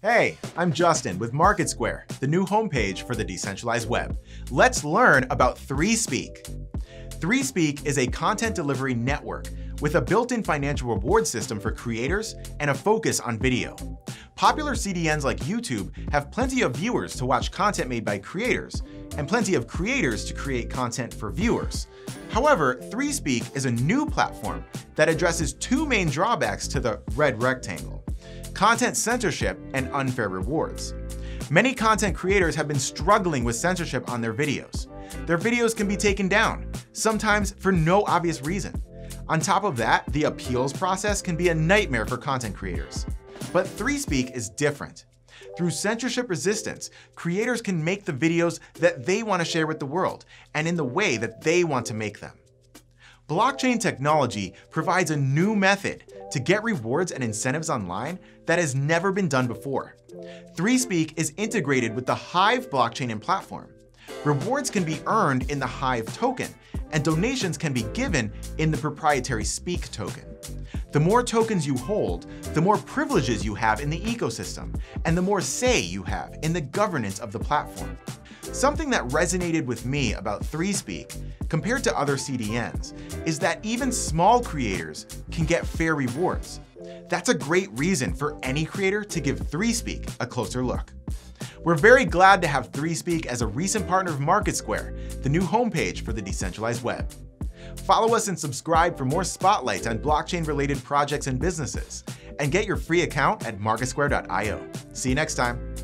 Hey, I'm Justin with Market Square, the new homepage for the decentralized web. Let's learn about 3Speak. 3Speak is a content delivery network with a built-in financial reward system for creators and a focus on video. Popular CDNs like YouTube have plenty of viewers to watch content made by creators, and plenty of creators to create content for viewers. However, 3Speak is a new platform that addresses two main drawbacks to the red rectangle content censorship and unfair rewards. Many content creators have been struggling with censorship on their videos. Their videos can be taken down, sometimes for no obvious reason. On top of that, the appeals process can be a nightmare for content creators. But 3Speak is different. Through censorship resistance, creators can make the videos that they want to share with the world and in the way that they want to make them. Blockchain technology provides a new method to get rewards and incentives online that has never been done before. 3Speak is integrated with the Hive blockchain and platform. Rewards can be earned in the Hive token, and donations can be given in the proprietary Speak token. The more tokens you hold, the more privileges you have in the ecosystem, and the more say you have in the governance of the platform. Something that resonated with me about 3Speak, compared to other CDNs, is that even small creators can get fair rewards. That's a great reason for any creator to give 3Speak a closer look. We're very glad to have 3Speak as a recent partner of Market Square, the new homepage for the decentralized web. Follow us and subscribe for more spotlights on blockchain-related projects and businesses. And get your free account at marketsquare.io. See you next time.